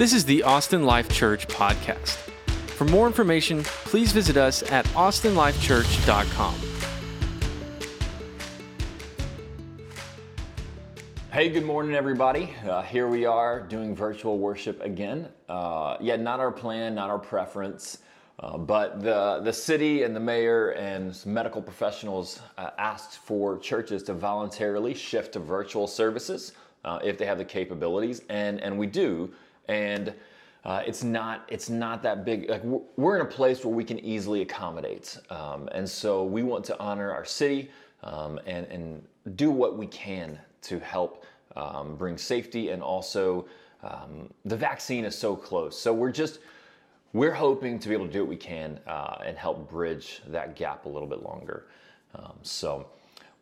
This is the Austin Life Church podcast. For more information, please visit us at austinlifechurch.com. Hey, good morning, everybody. Uh, here we are doing virtual worship again. Uh, yeah, not our plan, not our preference, uh, but the, the city and the mayor and medical professionals uh, asked for churches to voluntarily shift to virtual services uh, if they have the capabilities, and, and we do. And uh, it's not it's not that big. Like we're- in a place where we can easily accommodate, um, and so we want to honor our city um, and and do what we can to help um, bring safety and also um, the vaccine is so close. So we're just we're hoping to be able to do what we can uh, and help bridge that gap a little bit longer. Um, so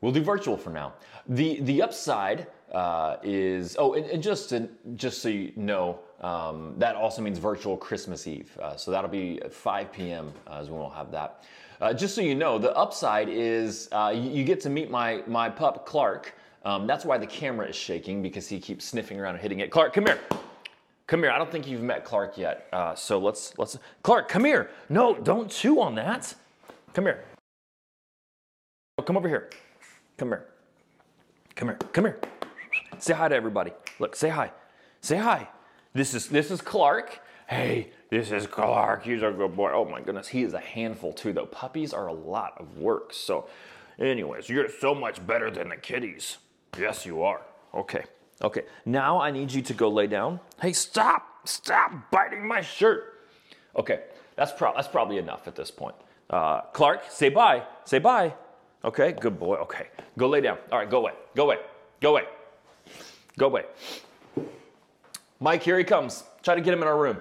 we'll do virtual for now. The the upside uh, is oh, and, and just to, just so you know, um, that also means virtual Christmas Eve. Uh, so that'll be 5 p.m. Uh, is when we'll have that. Uh, just so you know, the upside is uh, you, you get to meet my my pup Clark. Um, that's why the camera is shaking because he keeps sniffing around and hitting it. Clark, come here. Come here. I don't think you've met Clark yet. Uh, so let's let's Clark, come here. No, don't chew on that. Come here. Oh, come over here. Come here. Come here. Come here. Say hi to everybody. Look, say hi. Say hi. This is this is Clark. Hey, this is Clark. He's a good boy. Oh my goodness, he is a handful too. Though puppies are a lot of work. So, anyways, you're so much better than the kitties. Yes, you are. Okay. Okay. Now I need you to go lay down. Hey, stop! Stop biting my shirt. Okay, that's, pro- that's probably enough at this point. Uh, Clark, say bye. Say bye. Okay, good boy. Okay, go lay down. All right, go away. Go away. Go away. Go away. Mike, here he comes. Try to get him in our room.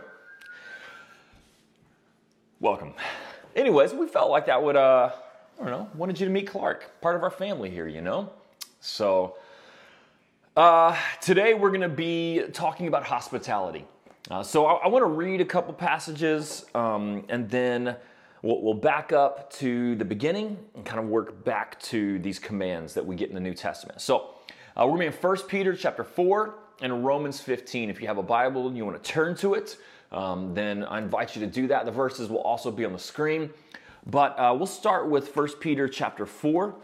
Welcome. Anyways, we felt like that would, uh, I don't know, wanted you to meet Clark, part of our family here, you know? So, uh, today we're going to be talking about hospitality. Uh, so I, I want to read a couple passages um, and then we'll, we'll back up to the beginning and kind of work back to these commands that we get in the New Testament. So uh, we're going to be in 1 Peter chapter 4 and Romans 15. If you have a Bible and you want to turn to it, um, then I invite you to do that. The verses will also be on the screen. But uh, we'll start with 1 Peter chapter 4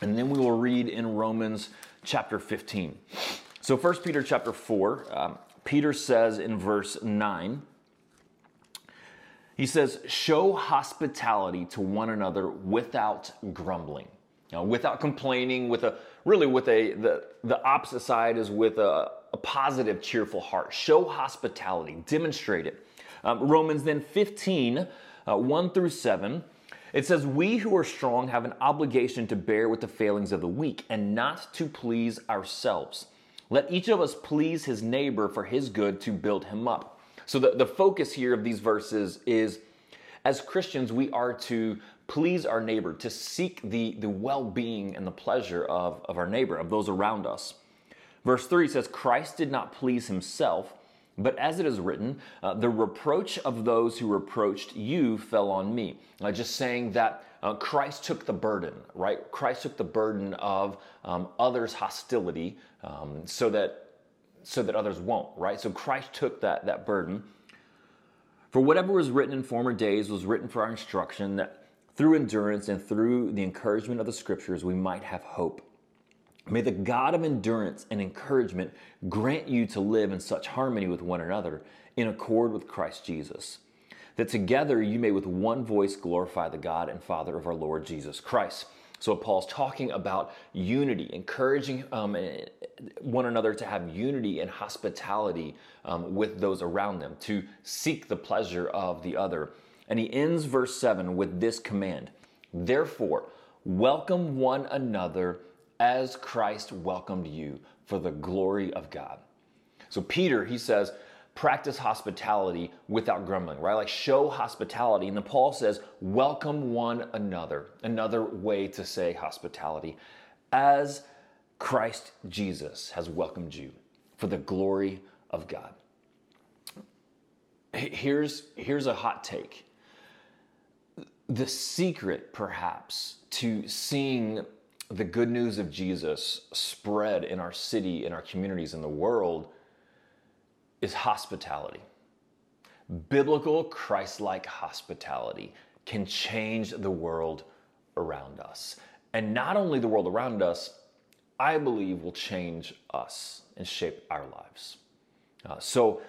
and then we will read in Romans chapter 15. So 1 Peter chapter 4, um, Peter says in verse 9, he says, Show hospitality to one another without grumbling. Now, without complaining, with a really with a the, the opposite side is with a, a positive, cheerful heart. Show hospitality, demonstrate it. Um, Romans then 15, uh, 1 through 7. It says, We who are strong have an obligation to bear with the failings of the weak and not to please ourselves. Let each of us please his neighbor for his good to build him up. So, the, the focus here of these verses is as Christians, we are to please our neighbor, to seek the, the well being and the pleasure of, of our neighbor, of those around us. Verse 3 says, Christ did not please himself, but as it is written, uh, the reproach of those who reproached you fell on me. Uh, just saying that uh, Christ took the burden, right? Christ took the burden of um, others' hostility um, so that so that others won't, right? So Christ took that that burden. For whatever was written in former days was written for our instruction, that through endurance and through the encouragement of the scriptures we might have hope. May the God of endurance and encouragement grant you to live in such harmony with one another in accord with Christ Jesus, that together you may with one voice glorify the God and Father of our Lord Jesus Christ. So Paul's talking about unity, encouraging um, one another to have unity and hospitality um, with those around them, to seek the pleasure of the other. And he ends verse 7 with this command Therefore, welcome one another as Christ welcomed you for the glory of God. So, Peter, he says, practice hospitality without grumbling, right? Like show hospitality. And then Paul says, welcome one another. Another way to say hospitality, as Christ Jesus has welcomed you for the glory of God. Here's, here's a hot take. The secret, perhaps, to seeing the good news of Jesus spread in our city, in our communities, in the world, is hospitality. Biblical, Christ like hospitality can change the world around us. And not only the world around us, I believe will change us and shape our lives. Uh, so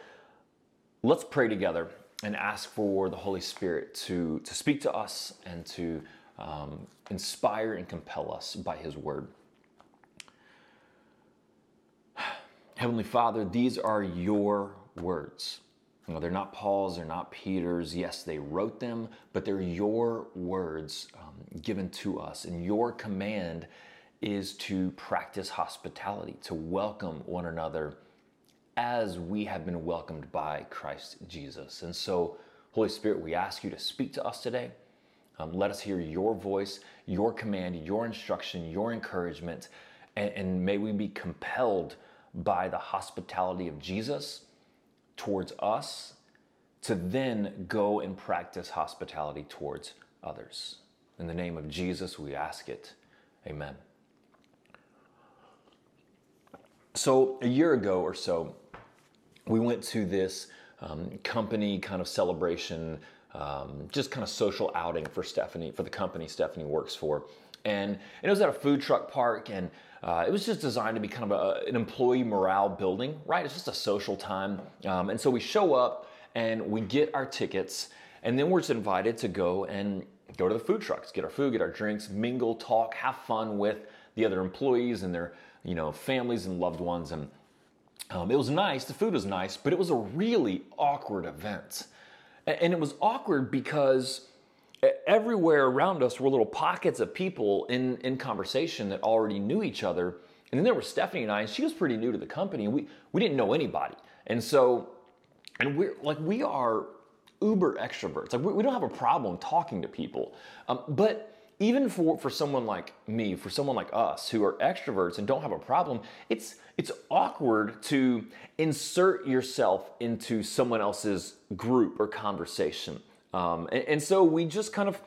let's pray together and ask for the Holy Spirit to, to speak to us and to um, inspire and compel us by His word. Heavenly Father, these are your words. You know, they're not Paul's, they're not Peter's. Yes, they wrote them, but they're your words um, given to us. And your command is to practice hospitality, to welcome one another as we have been welcomed by Christ Jesus. And so, Holy Spirit, we ask you to speak to us today. Um, let us hear your voice, your command, your instruction, your encouragement, and, and may we be compelled by the hospitality of Jesus towards us to then go and practice hospitality towards others. In the name of Jesus, we ask it. Amen. So, a year ago or so, we went to this um, company kind of celebration, um, just kind of social outing for Stephanie, for the company Stephanie works for. And, and it was at a food truck park, and uh, it was just designed to be kind of a, an employee morale building, right? It's just a social time. Um, and so we show up and we get our tickets, and then we're just invited to go and go to the food trucks, get our food, get our drinks, mingle, talk, have fun with the other employees and their you know families and loved ones. And um, it was nice. The food was nice, but it was a really awkward event, and it was awkward because everywhere around us were little pockets of people in, in conversation that already knew each other. And then there was Stephanie and I, and she was pretty new to the company, and we, we didn't know anybody. And so, and we're like, we are uber extroverts. Like, we, we don't have a problem talking to people. Um, but even for, for someone like me, for someone like us who are extroverts and don't have a problem, it's, it's awkward to insert yourself into someone else's group or conversation. Um, and, and so we just kind of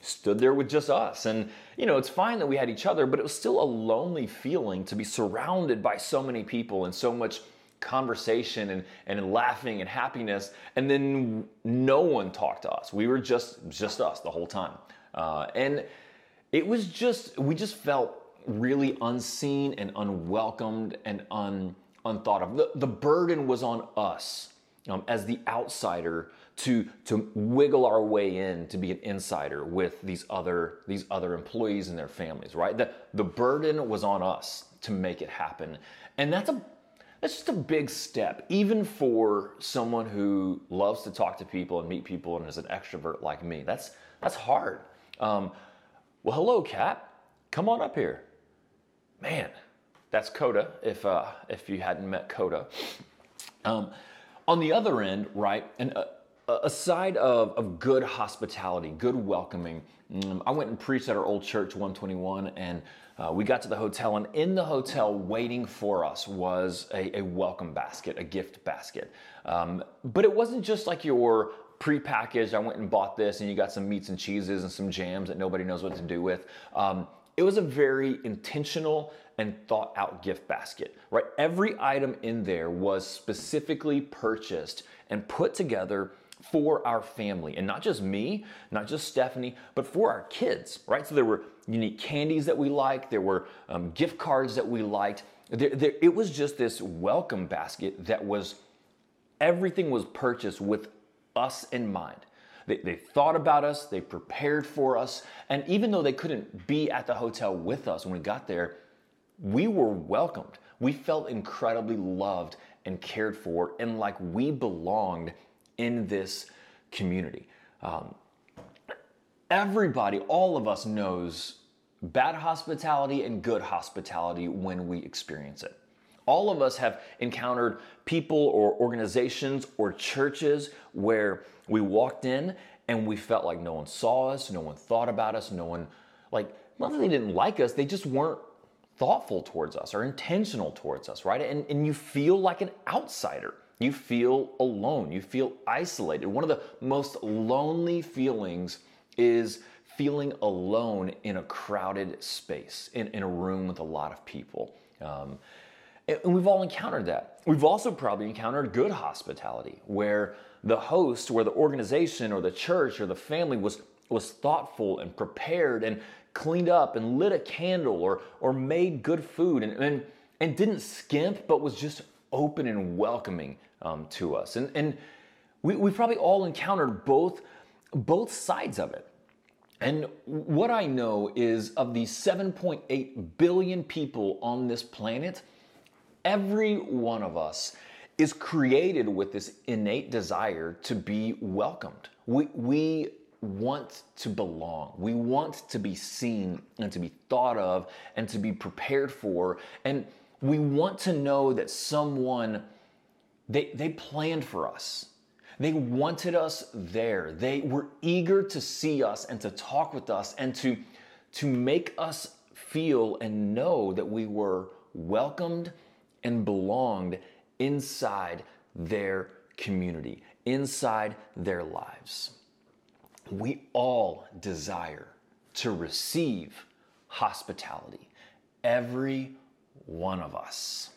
stood there with just us. And, you know, it's fine that we had each other, but it was still a lonely feeling to be surrounded by so many people and so much conversation and, and laughing and happiness. And then no one talked to us. We were just, just us the whole time. Uh, and it was just, we just felt really unseen and unwelcomed and un, unthought of. The, the burden was on us um, as the outsider to to wiggle our way in to be an insider with these other these other employees and their families right? The the burden was on us to make it happen. And that's a that's just a big step even for someone who loves to talk to people and meet people and is an extrovert like me. That's that's hard um, well hello kat come on up here. Man that's coda if uh, if you hadn't met coda. Um, on the other end right and uh, aside of, of good hospitality, good welcoming, um, I went and preached at our old church 121 and uh, we got to the hotel and in the hotel waiting for us was a, a welcome basket, a gift basket. Um, but it wasn't just like your pre-packaged, I went and bought this and you got some meats and cheeses and some jams that nobody knows what to do with. Um, it was a very intentional and thought out gift basket, right? Every item in there was specifically purchased and put together for our family and not just me, not just Stephanie, but for our kids, right? So there were unique candies that we liked, there were um, gift cards that we liked. There, there, it was just this welcome basket that was everything was purchased with us in mind. They, they thought about us, they prepared for us, and even though they couldn't be at the hotel with us when we got there, we were welcomed. We felt incredibly loved and cared for, and like we belonged in this community. Um, everybody, all of us knows bad hospitality and good hospitality when we experience it. All of us have encountered people or organizations or churches where we walked in and we felt like no one saw us, no one thought about us, no one, like, not that they didn't like us, they just weren't thoughtful towards us or intentional towards us, right? And, and you feel like an outsider. You feel alone. You feel isolated. One of the most lonely feelings is feeling alone in a crowded space, in, in a room with a lot of people. Um, And we've all encountered that. We've also probably encountered good hospitality where the host, where the organization or the church or the family was, was thoughtful and prepared and cleaned up and lit a candle or, or made good food and, and, and didn't skimp, but was just open and welcoming um, to us. And, and we, we probably all encountered both, both sides of it. And what I know is of the 7.8 billion people on this planet, every one of us is created with this innate desire to be welcomed. We, we want to belong. We want to be seen and to be thought of and to be prepared for. And we want to know that someone, they, they planned for us. They wanted us there. They were eager to see us and to talk with us and to, to make us feel and know that we were welcomed and belonged inside their community, inside their lives. We all desire to receive hospitality, every one of us.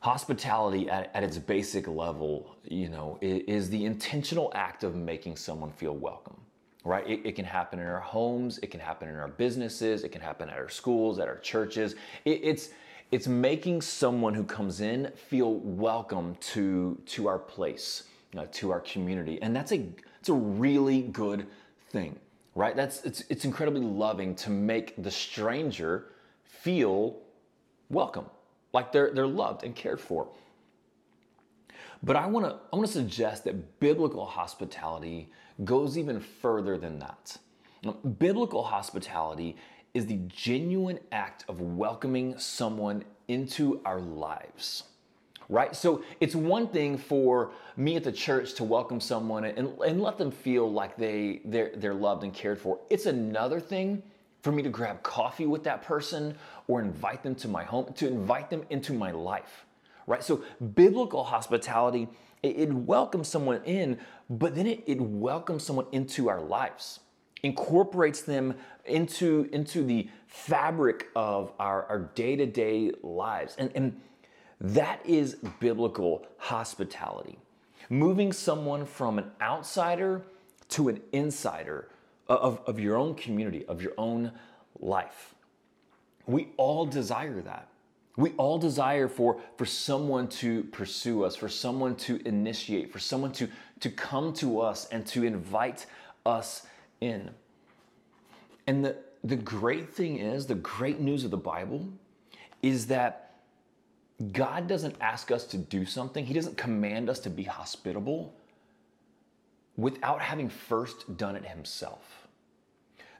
Hospitality at, at its basic level, you know, is, the intentional act of making someone feel welcome right? It, it, can happen in our homes, it can happen in our businesses, it can happen at our schools, at our churches. It, it's it's making someone who comes in feel welcome to to our place, uh, to our community, and that's a it's a really good thing, right? That's it's it's incredibly loving to make the stranger feel welcome like they're, they're loved and cared for. But I want to I want to suggest that biblical hospitality goes even further than that. Biblical hospitality is the genuine act of welcoming someone into our lives. Right? So it's one thing for me at the church to welcome someone and, and let them feel like they, they're, they're loved and cared for. It's another thing for me to grab coffee with that person or invite them to my home, to invite them into my life, right? So, biblical hospitality, it, it welcomes someone in, but then it, it welcomes someone into our lives, incorporates them into, into the fabric of our, our day-to-day lives. And, and that is biblical hospitality. Moving someone from an outsider to an insider of, of your own community, of your own life. We all desire that. We all desire for, for someone to pursue us, for someone to initiate, for someone to, to come to us and to invite us in. And the, the great thing is, the great news of the Bible is that God doesn't ask us to do something, He doesn't command us to be hospitable without having first done it Himself.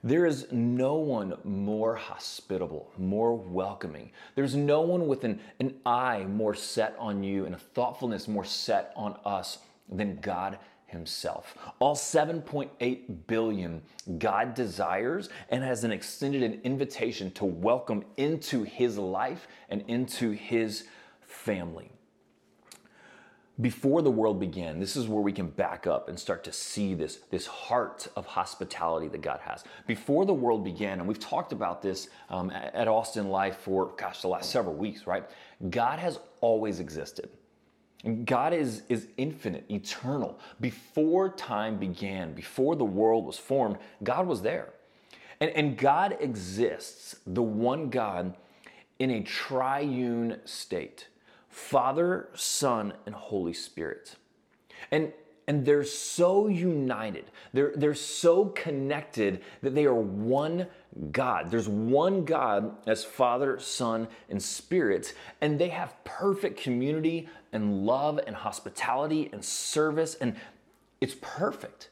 There is no one more hospitable, more welcoming. There's no one with an, an eye more set on you and a thoughtfulness more set on us than God himself. All 7.8 billion God desires and has an extended an invitation to welcome into his life and into his family before the world began, this is where we can back up and start to see this, this heart of hospitality that God has. Before the world began, and we've talked about this um, at Austin Life for, gosh, the last several weeks, right? God has always existed. God is, is infinite, eternal. Before time began, before the world was formed, God was there. And, and God exists, the one God, in a triune state. Father, Son, and Holy Spirit. And and they're so united. They're, they're so connected that they are one God. There's one God as Father, Son, and Spirit, and they have perfect community and love and hospitality and service, and it's perfect.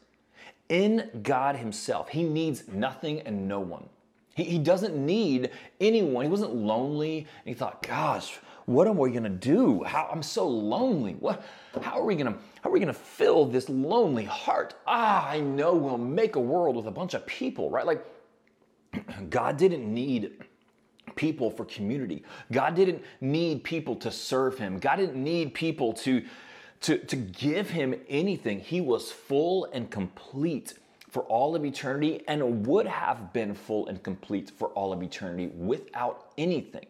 In God Himself, He needs nothing and no one. He, he doesn't need anyone. He wasn't lonely, and He thought, gosh, what am we to do? How I'm so lonely. What how are we to how are we to fill this lonely heart? Ah, I know we'll make a world with a bunch of people, right? Like God didn't need people for community. God didn't need people to serve him. God didn't need people to to, to give him anything. He was full and complete for all of eternity and would have been full and complete for all of eternity without anything.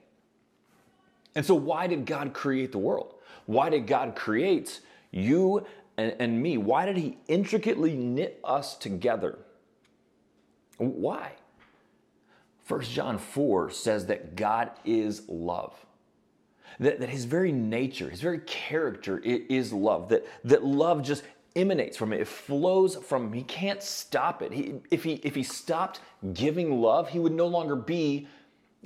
And so, why did God create the world? Why did God create you and, and me? Why did He intricately knit us together? Why? 1 John 4 says that God is love. That, that his very nature, his very character is love. That, that love just emanates from it. It flows from him. He can't stop it. He, if, he, if he stopped giving love, he would no longer be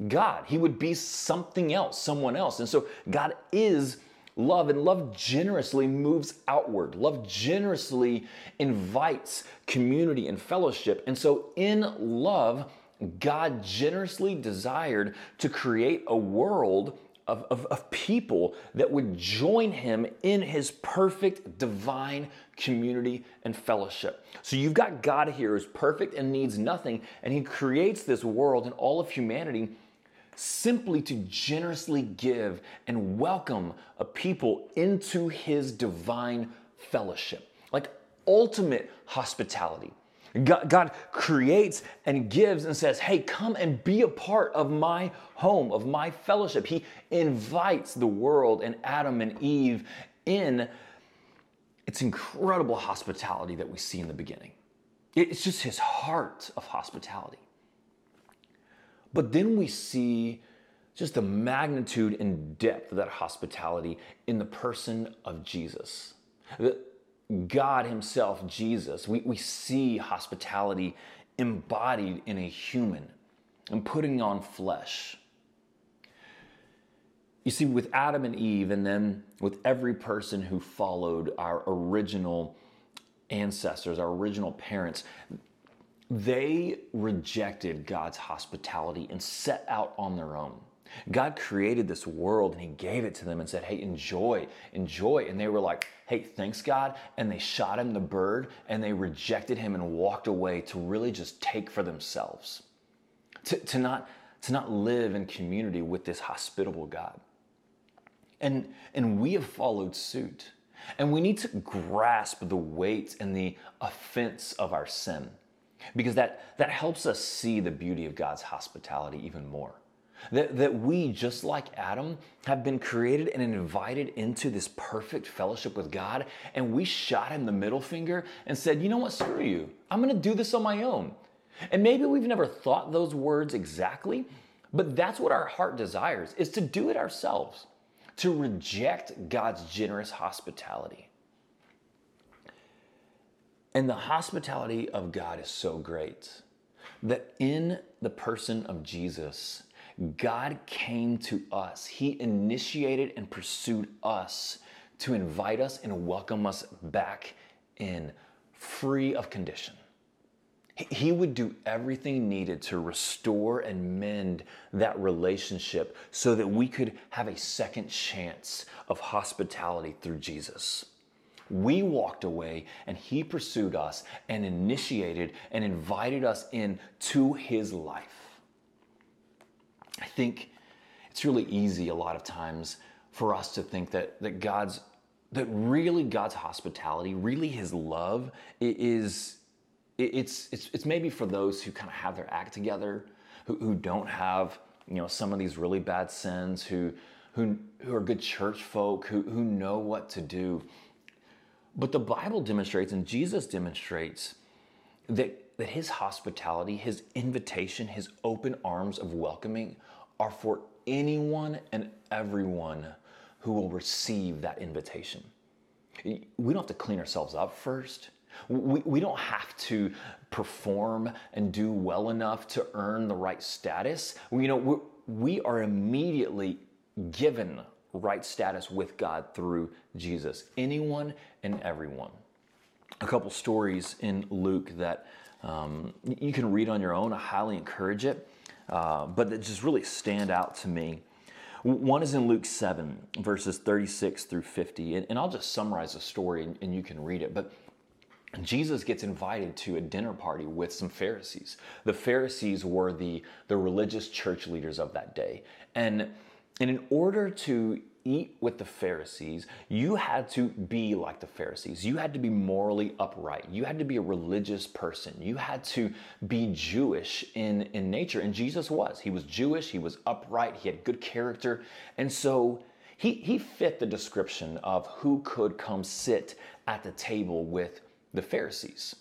God. He would be something else, someone else. And so God is love, and love generously moves outward. Love generously invites community and fellowship. And so in love, God generously desired to create a world of, of, of, people that would join him in his perfect divine community and fellowship. So you've got God here who's perfect and needs nothing, and he creates this world and all of humanity simply to generously give and welcome a people into his divine fellowship. Like ultimate hospitality. God, creates and gives and says, Hey, come and be a part of my home, of my fellowship. He invites the world and Adam and Eve in. It's incredible hospitality that we see in the beginning. It's just his heart of hospitality. But then we see just the magnitude and depth of that hospitality in the person of Jesus. God Himself, Jesus, we, we see hospitality embodied in a human and putting on flesh. You see, with Adam and Eve, and then with every person who followed our original ancestors, our original parents, they rejected God's hospitality and set out on their own. God created this world and He gave it to them and said, Hey, enjoy, enjoy. And they were like, Hey, thanks, God. And they shot him the bird and they rejected him and walked away to really just take for themselves, to, to, not, to not live in community with this hospitable God. And, and we have followed suit. And we need to grasp the weight and the offense of our sin because that, that helps us see the beauty of God's hospitality even more. That, that we, just like Adam, have been created and invited into this perfect fellowship with God, and we shot him the middle finger and said, You know what, screw you. I'm gonna do this on my own. And maybe we've never thought those words exactly, but that's what our heart desires, is to do it ourselves, to reject God's generous hospitality. And the hospitality of God is so great that in the person of Jesus, God came to us. He initiated and pursued us to invite us and welcome us back in, free of condition. He would do everything needed to restore and mend that relationship so that we could have a second chance of hospitality through Jesus. We walked away and he pursued us and initiated and invited us in to his life. I think it's really easy a lot of times for us to think that, that God's that really God's hospitality, really his love is it's it's it's maybe for those who kind of have their act together, who, who don't have, you know, some of these really bad sins, who who who are good church folk, who who know what to do. But the Bible demonstrates and Jesus demonstrates that, that his hospitality, his invitation, his open arms of welcoming are for anyone and everyone who will receive that invitation. We don't have to clean ourselves up first. We, we don't have to perform and do well enough to earn the right status. You know, we are immediately given right status with God through Jesus. Anyone and everyone. A couple stories in Luke that um, you can read on your own. I highly encourage it, uh, but that just really stand out to me. One is in Luke 7, verses 36 through 50. And, and I'll just summarize the story and, and you can read it. But Jesus gets invited to a dinner party with some Pharisees. The Pharisees were the, the religious church leaders of that day. And And in order to eat with the Pharisees, you had to be like the Pharisees. You had to be morally upright. You had to be a religious person. You had to be Jewish in, in nature. And Jesus was. He was Jewish, he was upright, he had good character. And so he, he fit the description of who could come sit at the table with the Pharisees.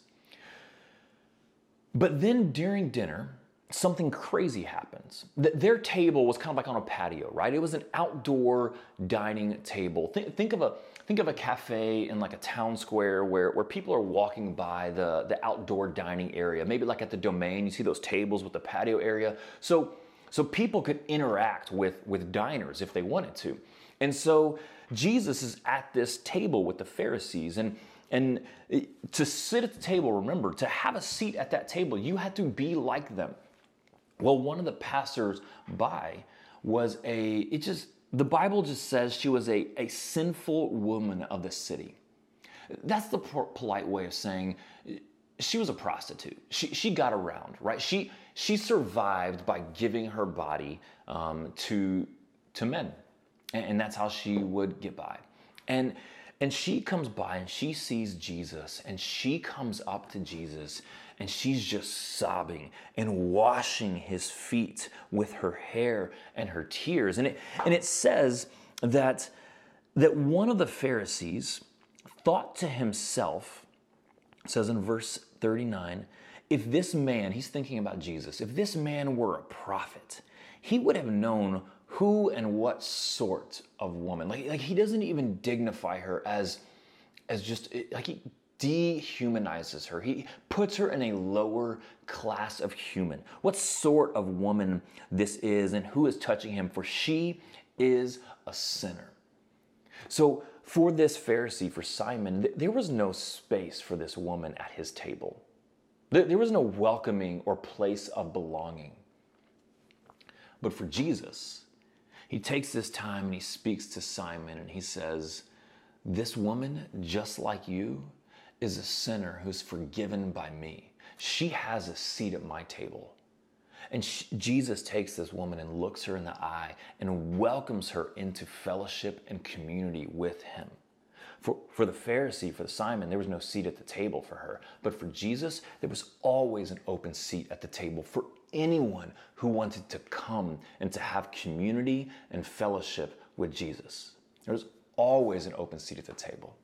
But then during dinner, something crazy happens. Their table was kind of like on a patio, right? It was an outdoor dining table. Think, think of a think of a cafe in like a town square where, where people are walking by the, the outdoor dining area. Maybe like at the domain, you see those tables with the patio area. So so people could interact with, with diners if they wanted to. And so Jesus is at this table with the Pharisees and and eh, to sit at the table, remember, to have a seat at that table, you had to be like them. Well, one of the passers by was a, it just, the Bible just says she was a, a sinful woman of the city. That's the polite way of saying she was a prostitute. She, she got around, right? She, she survived by giving her body um, to, to men. And, and that's how she would get by. And, and she comes by and she sees Jesus and she comes up to Jesus and she's just sobbing and washing his feet with her hair and her tears. And it, and it says that, that one of the Pharisees thought to himself, says in verse 39, if this man, he's thinking about Jesus, if this man were a prophet, he would have known who and what sort of woman. Like, like he doesn't even dignify her as, as just, like he dehumanizes her. He puts her in a lower class of human. What sort of woman this is and who is touching him, for she is a sinner. So, for this Pharisee, for Simon, there was no space for this woman at his table. There was no welcoming or place of belonging. But for Jesus, he takes this time and he speaks to Simon and he says, This woman, just like you, is a sinner who's forgiven by me. She has a seat at my table. And she, Jesus takes this woman and looks her in the eye and welcomes her into fellowship and community with him. For, for the Pharisee, for the Simon, there was no seat at the table for her. But for Jesus, there was always an open seat at the table for anyone who wanted to come and to have community and fellowship with Jesus. There was always an open seat at the table.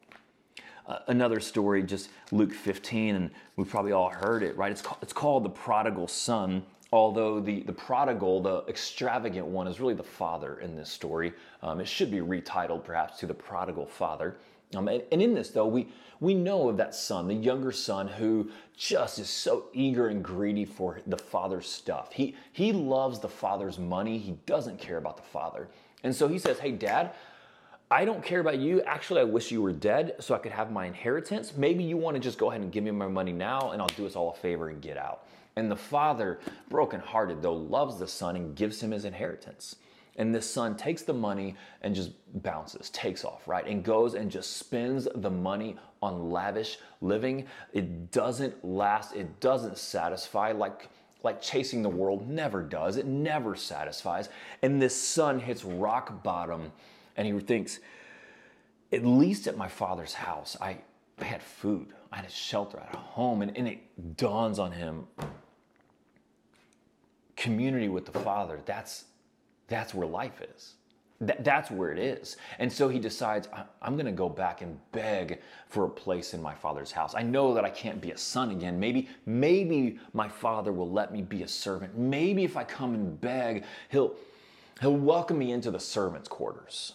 Another story, just Luke 15, and we've probably all heard it, right? It's, called, it's called the prodigal son, although the, the prodigal, the extravagant one, is really the father in this story. Um, it should be retitled perhaps to the prodigal father. Um, and, and, in this, though, we, we know of that son, the younger son, who just is so eager and greedy for the father's stuff. He, he loves the father's money, he doesn't care about the father. And so he says, Hey, dad, I don't care about you. Actually, I wish you were dead so I could have my inheritance. Maybe you want to just go ahead and give me my money now and I'll do us all a favor and get out. And the father, brokenhearted though, loves the son and gives him his inheritance. And this son takes the money and just bounces, takes off, right? And goes and just spends the money on lavish living. It doesn't last, it doesn't satisfy like like chasing the world never does. It never satisfies. And this son hits rock bottom and he thinks, at least at my father's house, I, I had food, I had a shelter, I had a home. And, and it dawns on him community with the Father, that's, that's where life is. That, that's where it is. And so he decides, I'm going to go back and beg for a place in my father's house. I know that I can't be a son again. Maybe, maybe my father will let me be a servant. Maybe if I come and beg, he'll, he'll welcome me into the servant's quarters.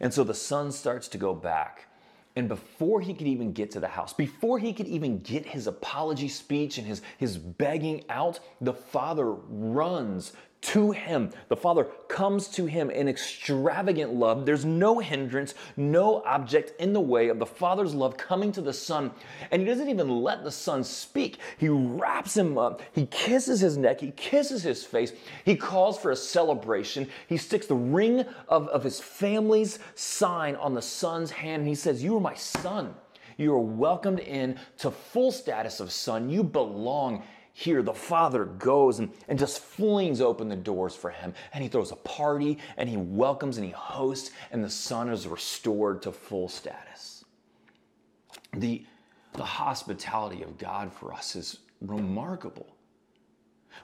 And so the son starts to go back. And before he could even get to the house, before he could even get his apology speech and his, his begging out, the father runs to him. The Father comes to him in extravagant love. There's no hindrance, no object in the way of the Father's love coming to the Son. And he doesn't even let the Son speak. He wraps him up. He kisses his neck. He kisses his face. He calls for a celebration. He sticks the ring of, of his family's sign on the Son's hand. And he says, You are my Son. You are welcomed in to full status of Son. You belong here the father goes and, and just flings open the doors for him. And he throws a party and he welcomes and he hosts and the son is restored to full status. The, the hospitality of god for us is remarkable.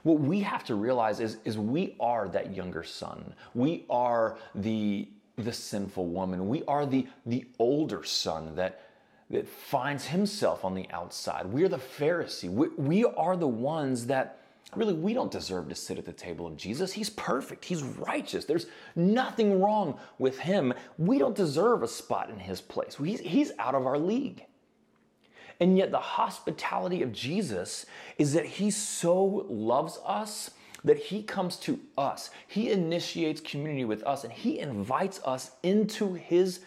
What we have to realize is, is we are that younger son. We are the the sinful woman. We are the the older son that that finds himself on the outside. We are the Pharisee. We, we are the ones that really we don't deserve to sit at the table of Jesus. He's perfect. He's righteous. There's nothing wrong with him. We don't deserve a spot in his place. He's, he's out of our league. And yet, the hospitality of Jesus is that he so loves us that he comes to us. He initiates community with us and he invites us into his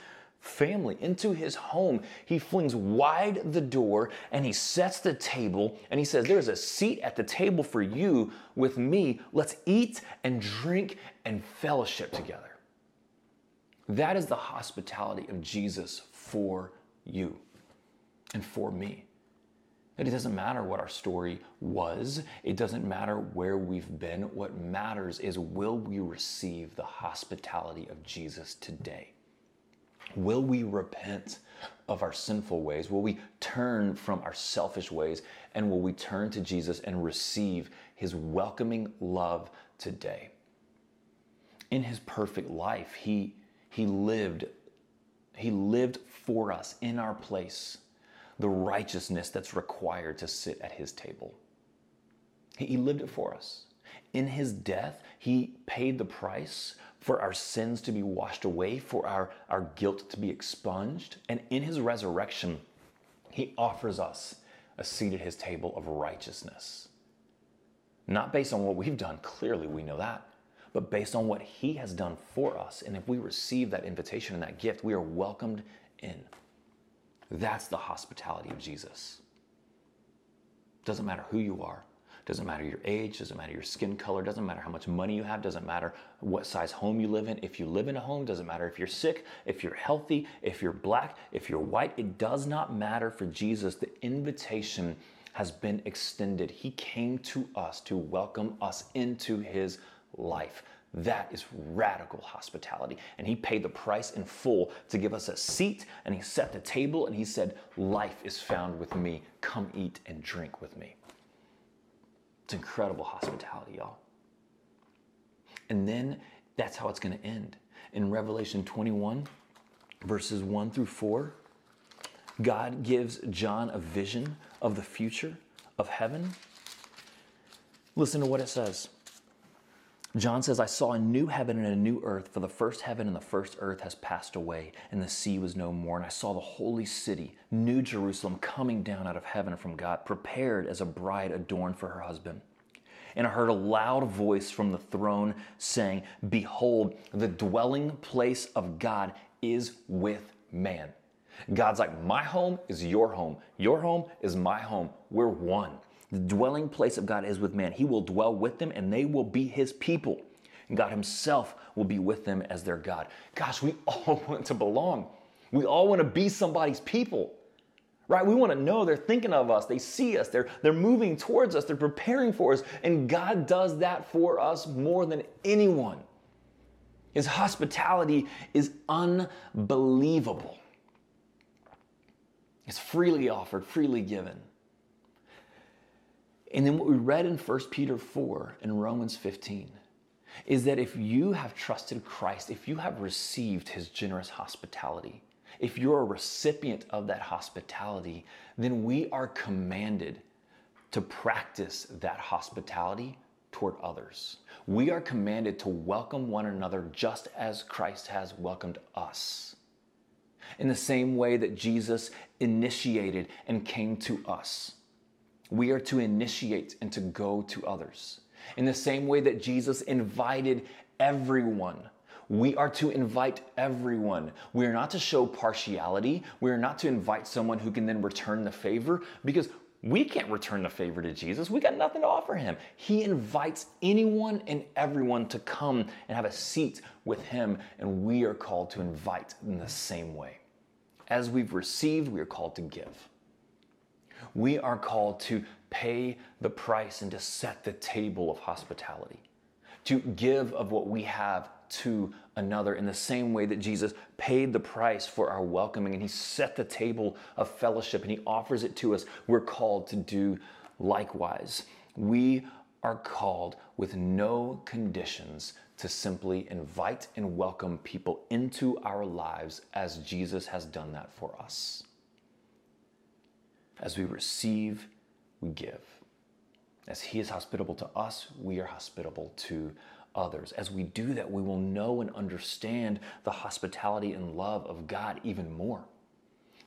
family, into his home. He flings wide the door and he sets the table and he says, There's a seat at the table for you with me. Let's eat and drink and fellowship together. That is the hospitality of Jesus for you and for me. That it doesn't matter what our story was. It doesn't matter where we've been. What matters is will we receive the hospitality of Jesus today? Will we repent of our sinful ways? Will we turn from our selfish ways? And will we turn to Jesus and receive his welcoming love today? In his perfect life, he, he lived he lived for us in our place the righteousness that's required to sit at his table. He, he lived it for us. In his death, he paid the price for our sins to be washed away, for our, our guilt to be expunged. And in his resurrection, he offers us a seat at his table of righteousness. Not based on what we've done, clearly we know that, but based on what he has done for us. And if we receive that invitation and that gift, we are welcomed in. That's the hospitality of Jesus. Doesn't matter who you are, doesn't matter your age, doesn't matter your skin color, doesn't matter how much money you have, doesn't matter what size home you live in. If you live in a home, doesn't matter if you're sick, if you're healthy, if you're black, if you're white, it does not matter for Jesus. The invitation has been extended. He came to us to welcome us into his life. That is radical hospitality. And he paid the price in full to give us a seat, and he set the table, and he said, Life is found with me. Come eat and drink with me. It's incredible hospitality, y'all. And then that's how it's going to end. In Revelation 21, verses 1 through 4, God gives John a vision of the future of heaven. Listen to what it says. John says, I saw a new heaven and a new earth, for the first heaven and the first earth has passed away, and the sea was no more. And I saw the holy city, New Jerusalem, coming down out of heaven from God, prepared as a bride adorned for her husband. And I heard a loud voice from the throne saying, Behold, the dwelling place of God is with man. God's like, My home is your home. Your home is my home. We're one. The dwelling place of God is with man. He will dwell with them and they will be his people. And God himself will be with them as their God. Gosh, we all want to belong. We all want to be somebody's people. Right? We want to know they're thinking of us. They see us. They're, they're moving towards us. They're preparing for us. And God does that for us more than anyone. His hospitality is unbelievable. It's freely offered, freely given. And then what we read in 1 Peter 4 and Romans 15 is that if you have trusted Christ, if you have received his generous hospitality, if you're a recipient of that hospitality, then we are commanded to practice that hospitality toward others. We are commanded to welcome one another just as Christ has welcomed us. In the same way that Jesus initiated and came to us we are to initiate and to go to others. In the same way that Jesus invited everyone, we are to invite everyone. We are not to show partiality. We are not to invite someone who can then return the favor because we can't return the favor to Jesus. We got nothing to offer him. He invites anyone and everyone to come and have a seat with him, and we are called to invite in the same way. As we've received, we are called to give. We are called to pay the price and to set the table of hospitality, to give of what we have to another in the same way that Jesus paid the price for our welcoming and he set the table of fellowship and he offers it to us. We're called to do likewise. We are called with no conditions to simply invite and welcome people into our lives as Jesus has done that for us. As we receive, we give. As He is hospitable to us, we are hospitable to others. As we do that, we will know and understand the hospitality and love of God even more.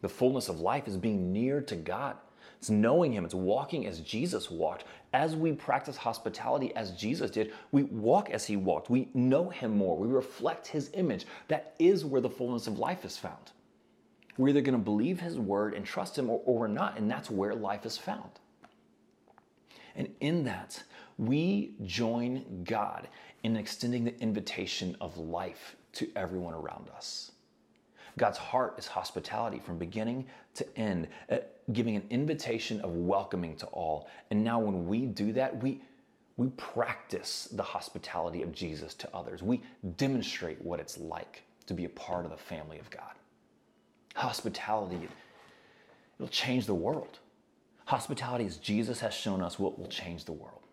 The fullness of life is being near to God. It's knowing Him, it's walking as Jesus walked. As we practice hospitality as Jesus did, we walk as He walked. We know Him more. We reflect His image. That is where the fullness of life is found. We're either going to believe His word and trust Him or, or we're not, and that's where life is found. And in that, we join God in extending the invitation of life to everyone around us. God's heart is hospitality from beginning to end, uh, giving an invitation of welcoming to all. And now, when we do that, we we practice the hospitality of Jesus to others. We demonstrate what it's like to be a part of the family of God. Hospitality, it'll change the world. Hospitality, as Jesus has shown us, what will change the world.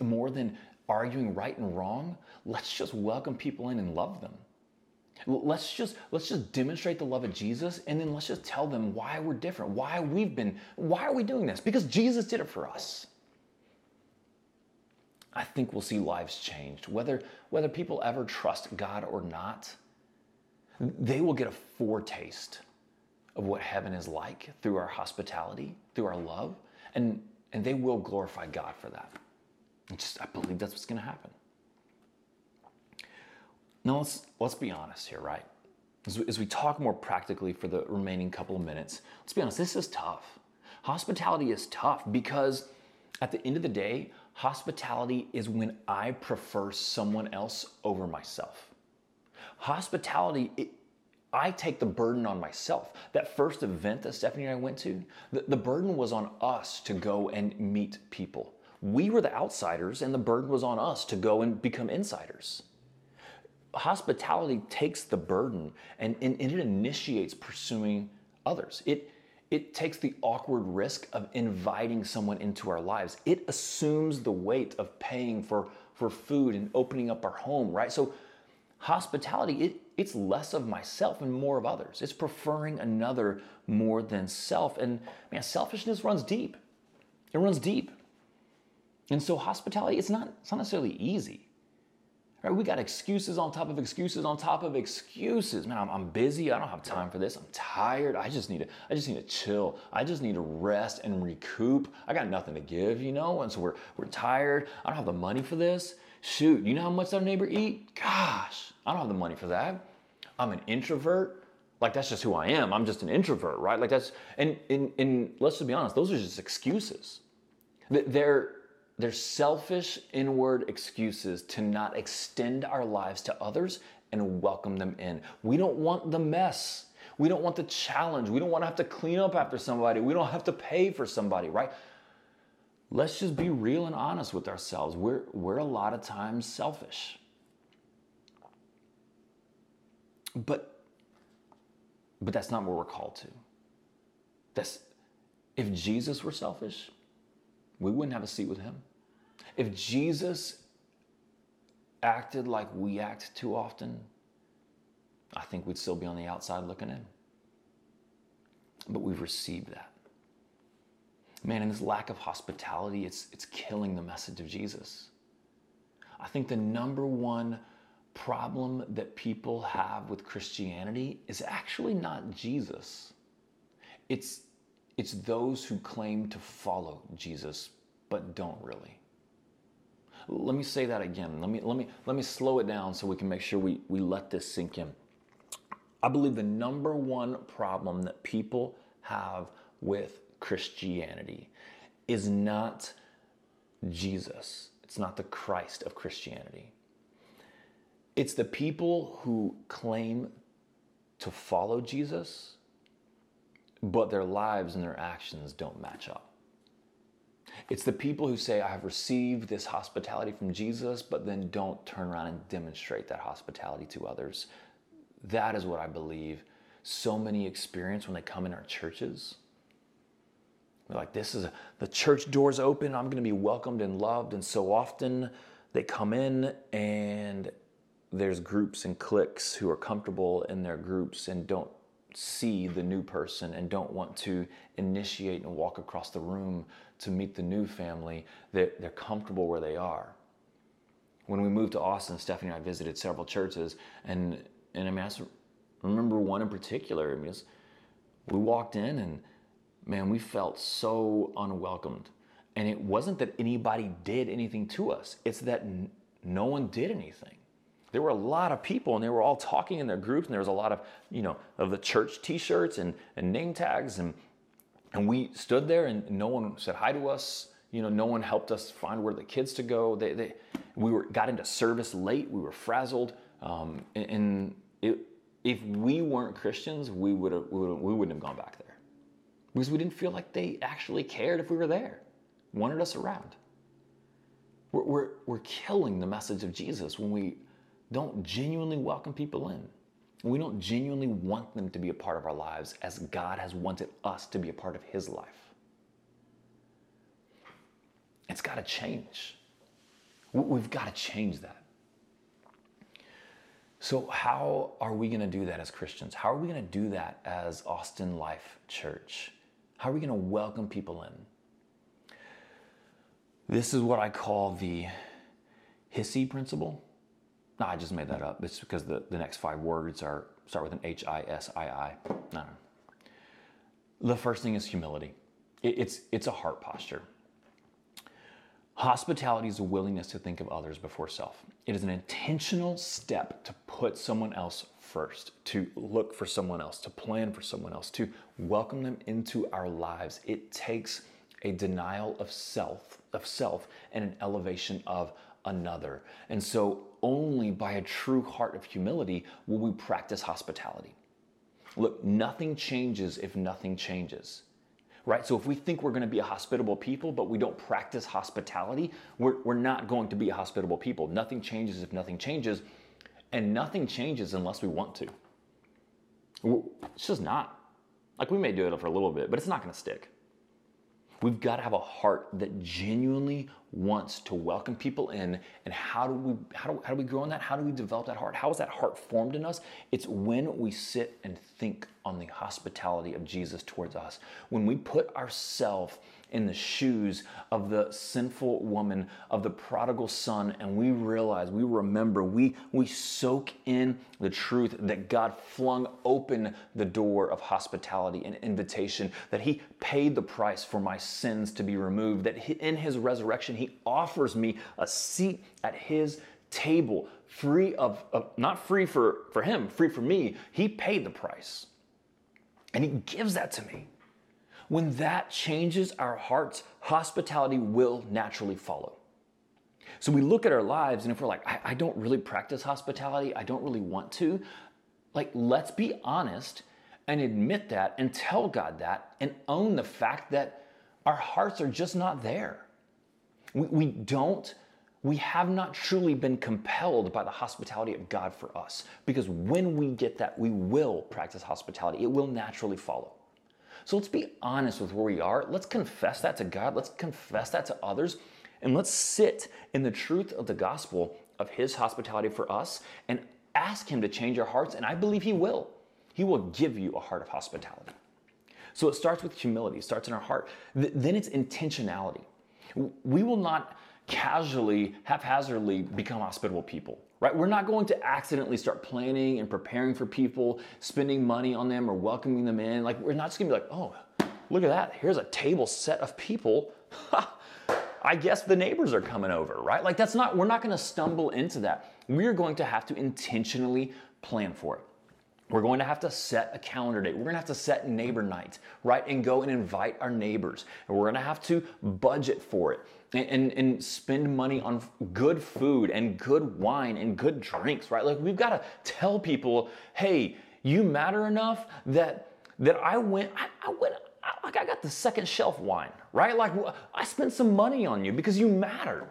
More than arguing right and wrong, let's just welcome people in and love them. Let's just let's just demonstrate the love of Jesus and then let's just tell them why we're different, why we've been why are we doing this? Because Jesus did it for us. I think we'll see lives changed. Whether whether people ever trust God or not, they will get a foretaste of what heaven is like through our hospitality, through our love, and and they will glorify God for that. And just I believe that's what's to happen. Now let's let's be honest here, right? As we, as we talk more practically for the remaining couple of minutes, let's be honest. This is tough. Hospitality is tough because at the end of the day, hospitality is when I prefer someone else over myself. Hospitality, it, I take the burden on myself. That first event that Stephanie and I went to, the, the burden was on us to go and meet people. We were the outsiders, and the burden was on us to go and become insiders hospitality takes the burden and, and, and, it initiates pursuing others. It, it takes the awkward risk of inviting someone into our lives. It assumes the weight of paying for, for food and opening up our home, right? So hospitality, it, it's less of myself and more of others. It's preferring another more than self. And man, selfishness runs deep. It runs deep. And so hospitality, it's not, it's not necessarily easy. Right? We got excuses on top of excuses on top of excuses. Man, I'm, I'm, busy. I don't have time for this. I'm tired. I just need to. I just need to chill. I just need to rest and recoup. I got nothing to give, you know. And so we're we're tired. I don't have the money for this. Shoot, you know how much our neighbor eat? Gosh, I don't have the money for that. I'm an introvert. Like that's just who I am. I'm just an introvert, right? Like that's and and, and let's just be honest. Those are just excuses. They're they're selfish inward excuses to not extend our lives to others and welcome them in. We don't want the mess. We don't want the challenge. We don't want to have to clean up after somebody. We don't have to pay for somebody, right? Let's just be real and honest with ourselves. We're, we're a lot of times selfish. But, but that's not what we're called to. That's, if Jesus were selfish, we wouldn't have a seat with him. If Jesus acted like we act too often, I think we'd still be on the outside looking in. But we've received that. Man, in this lack of hospitality, it's, it's killing the message of Jesus. I think the number one problem that people have with Christianity is actually not Jesus. It's it's those who claim to follow Jesus but don't really. Let me say that again. Let me let me let me slow it down so we can make sure we, we let this sink in. I believe the number one problem that people have with Christianity is not Jesus. It's not the Christ of Christianity. It's the people who claim to follow Jesus but their lives and their actions don't match up. It's the people who say, I have received this hospitality from Jesus, but then don't turn around and demonstrate that hospitality to others. That is what I believe so many experience when they come in our churches. They're like, this is a, the church doors open, I'm going to be welcomed and loved. And so often they come in and there's groups and cliques who are comfortable in their groups and don't see the new person and don't want to initiate and walk across the room to meet the new family. They're, they're comfortable where they are. When we moved to Austin, Stephanie and I visited several churches, and, and I mean, I remember one in particular. I mean, we walked in and man, we felt so unwelcomed. And it wasn't that anybody did anything to us, it's that n- no one did anything. There were a lot of people and they were all talking in their groups, and there was a lot of, you know, of the church t shirts and, and name tags. And, and we stood there and no one said hi to us. You know, no one helped us find where the kids to go. They, they, we were, got into service late. We were frazzled. Um, and, and it, if we weren't Christians, we, would have, we, would, we wouldn't have gone back there because we didn't feel like they actually cared if we were there, wanted us around. We're, we're, we're killing the message of Jesus when we don't genuinely welcome people in. We don't genuinely want them to be a part of our lives as God has wanted us to be a part of His life. It's got to change. We've got to change that. So, how are we going to do that as Christians? How are we going to do that as Austin Life Church? How are we going to welcome people in? This is what I call the HISSI principle. No, I just made that up. It's because the, the next five words are start with an H I S I I. No. The first thing is humility. It, it's it's a heart posture. Hospitality is a willingness to think of others before self. It is an intentional step to put someone else first, to look for someone else, to plan for someone else, to welcome them into our lives. It takes a denial of self, of self and an elevation of another. And so only by a true heart of humility will we practice hospitality. Look, nothing changes if nothing changes right? So if we think we're going to be a hospitable people, but we don't practice hospitality, we're, we're not going to be a hospitable people. Nothing changes if nothing changes, and nothing changes unless we want to. It's just not. Like we may do it for a little bit, but it's not going to stick. We've got to have a heart that genuinely wants to welcome people in. And how do we how do, how do we grow in that? How do we develop that heart? How is that heart formed in us? It's when we sit and think on the hospitality of Jesus towards us. When we put ourselves in the shoes of the sinful woman, of the prodigal son, and we realize, we remember, we, we soak in the truth that God flung open the door of hospitality and invitation, that He paid the price for my sins to be removed, that in His resurrection, He offers me a seat at His table, free of, of not free for, for Him, free for me. He paid the price. And He gives that to me. When that changes our hearts, hospitality will naturally follow. So we look at our lives, and if we're like, I, I, don't really practice hospitality, I don't really want to, like, let's be honest and admit that and tell God that and own the fact that our hearts are just not there. We, we don't, we have not truly been compelled by the hospitality of God for us because when we get that, we will practice hospitality. It will naturally follow. So let's be honest with where we are. Let's confess that to God. Let's confess that to others. And let's sit in the truth of the gospel of His hospitality for us and ask Him to change our hearts. And I believe He will. He will give you a heart of hospitality. So it starts with humility, it starts in our heart. then it's intentionality. We will not casually, haphazardly become hospitable people right? We're not going to accidentally start planning and preparing for people, spending money on them or welcoming them in. Like, we're not just gonna be like, oh, look at that. Here's a table set of people. I guess the neighbors are coming over, right? Like, that's not, we're not gonna stumble into that. We're going to have to intentionally plan for it. We're going to have to set a calendar date. We're going to have to set neighbor night, right? And go and invite our neighbors. And we're going to have to budget for it and, and, and spend money on good food and good wine and good drinks, right? Like we've got to tell people, hey, you matter enough that that I went, I, I went, I, like I got the second shelf wine, right? Like I spent some money on you because you matter.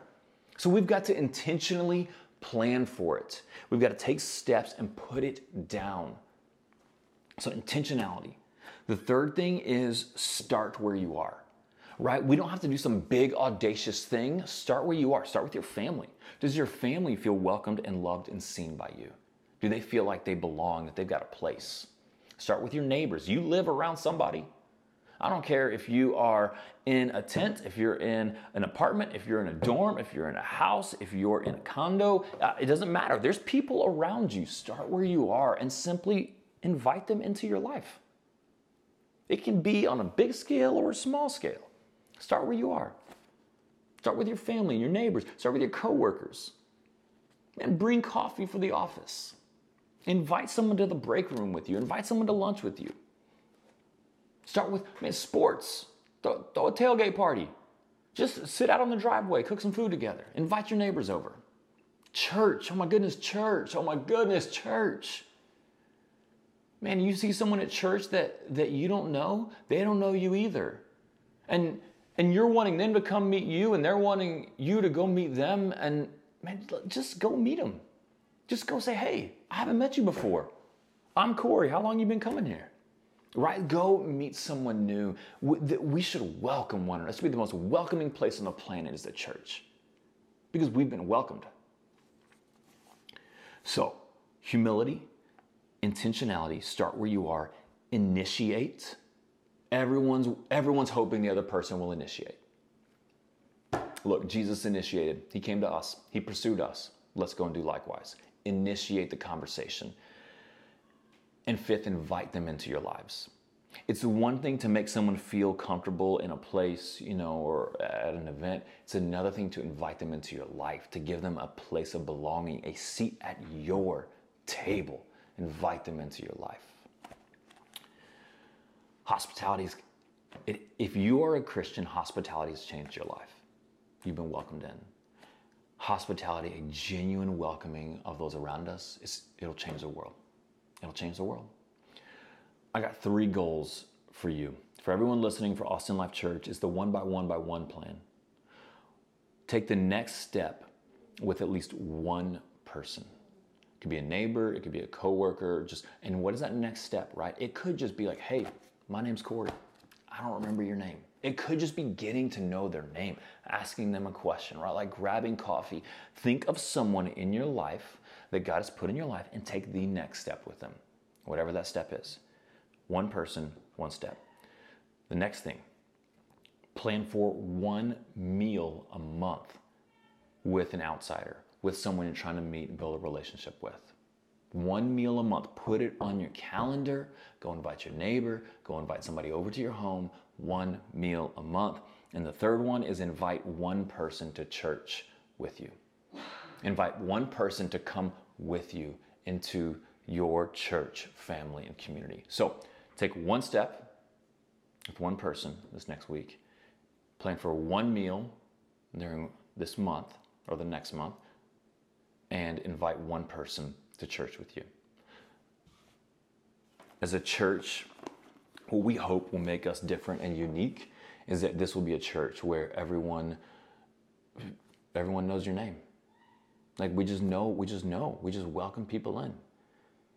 So we've got to intentionally plan for it. We've got to take steps and put it down. So intentionality. The third thing is start where you are right? We don't have to do some big audacious thing. Start where you are. Start with your family. Does your family feel welcomed and loved and seen by you? Do they feel like they belong, that they've got a place? Start with your neighbors. You live around somebody. I don't care if you are in a tent, if you're in an apartment, if you're in a dorm, if you're in a house, if you're in a condo, uh, it doesn't matter. There's people around you. Start where you are and simply invite them into your life. It can be on a big scale or a small scale. Start where you are. Start with your family, and your neighbors, start with your coworkers. And bring coffee for the office. Invite someone to the break room with you. Invite someone to lunch with you. Start with man, sports. Throw, throw a tailgate party. Just sit out on the driveway, cook some food together. Invite your neighbors over. Church. Oh my goodness, church. Oh my goodness, church. Man, you see someone at church that, that you don't know, they don't know you either. And and you're wanting them to come meet you and they're wanting you to go meet them and man just go meet them just go say hey i haven't met you before. I'm corey. How long you been coming here? Right? Go meet someone new. We should welcome one another. This should be the most welcoming place on the planet is the church. Because we've been welcomed. So humility intentionality start where you are initiate Everyone's, everyone's hoping the other person will initiate. Look, Jesus initiated. He came to us, He pursued us. Let's go and do likewise. Initiate the conversation. And fifth, invite them into your lives. It's one thing to make someone feel comfortable in a place, you know, or at an event. It's another thing to invite them into your life, to give them a place of belonging, a seat at your table. Invite them into your life. Hospitality is, it, if you are a Christian, hospitality has changed your life. You've been welcomed in. Hospitality, a genuine welcoming of those around us, it'll change the world. It'll change the world. I got three goals for you. For everyone listening for Austin Life Church, is the one by one by one plan. Take the next step with at least one person. It could be a neighbor, it could be a coworker, just and what is that next step, right? It could just be like, hey, my name's Corey. I don't remember your name. It could just be getting to know their name, asking them a question, right? Like grabbing coffee. Think of someone in your life that God has put in your life and take the next step with them, whatever that step is. One person, one step. The next thing, plan for one meal a month with an outsider, with someone you're trying to meet and build a relationship with. One meal a month. Put it on your calendar. Go invite your neighbor. Go invite somebody over to your home. One meal a month. And the third one is invite one person to church with you. Invite one person to come with you into your church family and community. So take one step with one person this next week. Plan for one meal during this month or the next month and invite one person to church with you. As a church, what we hope will make us different and unique is that this will be a church where everyone everyone knows your name. Like we just know, we just know, we just welcome people in.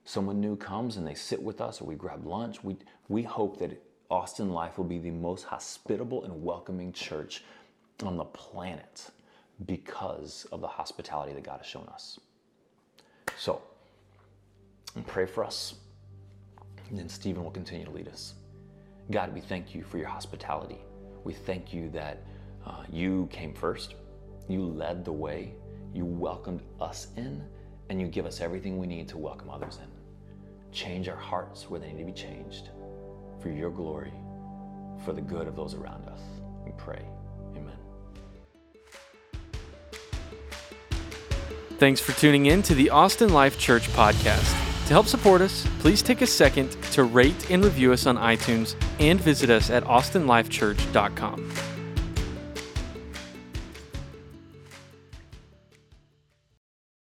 Someone new comes and they sit with us or we grab lunch. We we hope that Austin Life will be the most hospitable and welcoming church on the planet because of the hospitality that God has shown us. So, pray for us. And then Stephen will continue to lead us. God, we thank you for your hospitality. We thank you that uh, you came first, you led the way, you welcomed us in, and you give us everything we need to welcome others in. Change our hearts where they need to be changed for your glory, for the good of those around us. We pray. Thanks for tuning in to the Austin Life Church podcast. To help support us, please take a second to rate and review us on iTunes and visit us at austinlifechurch.com.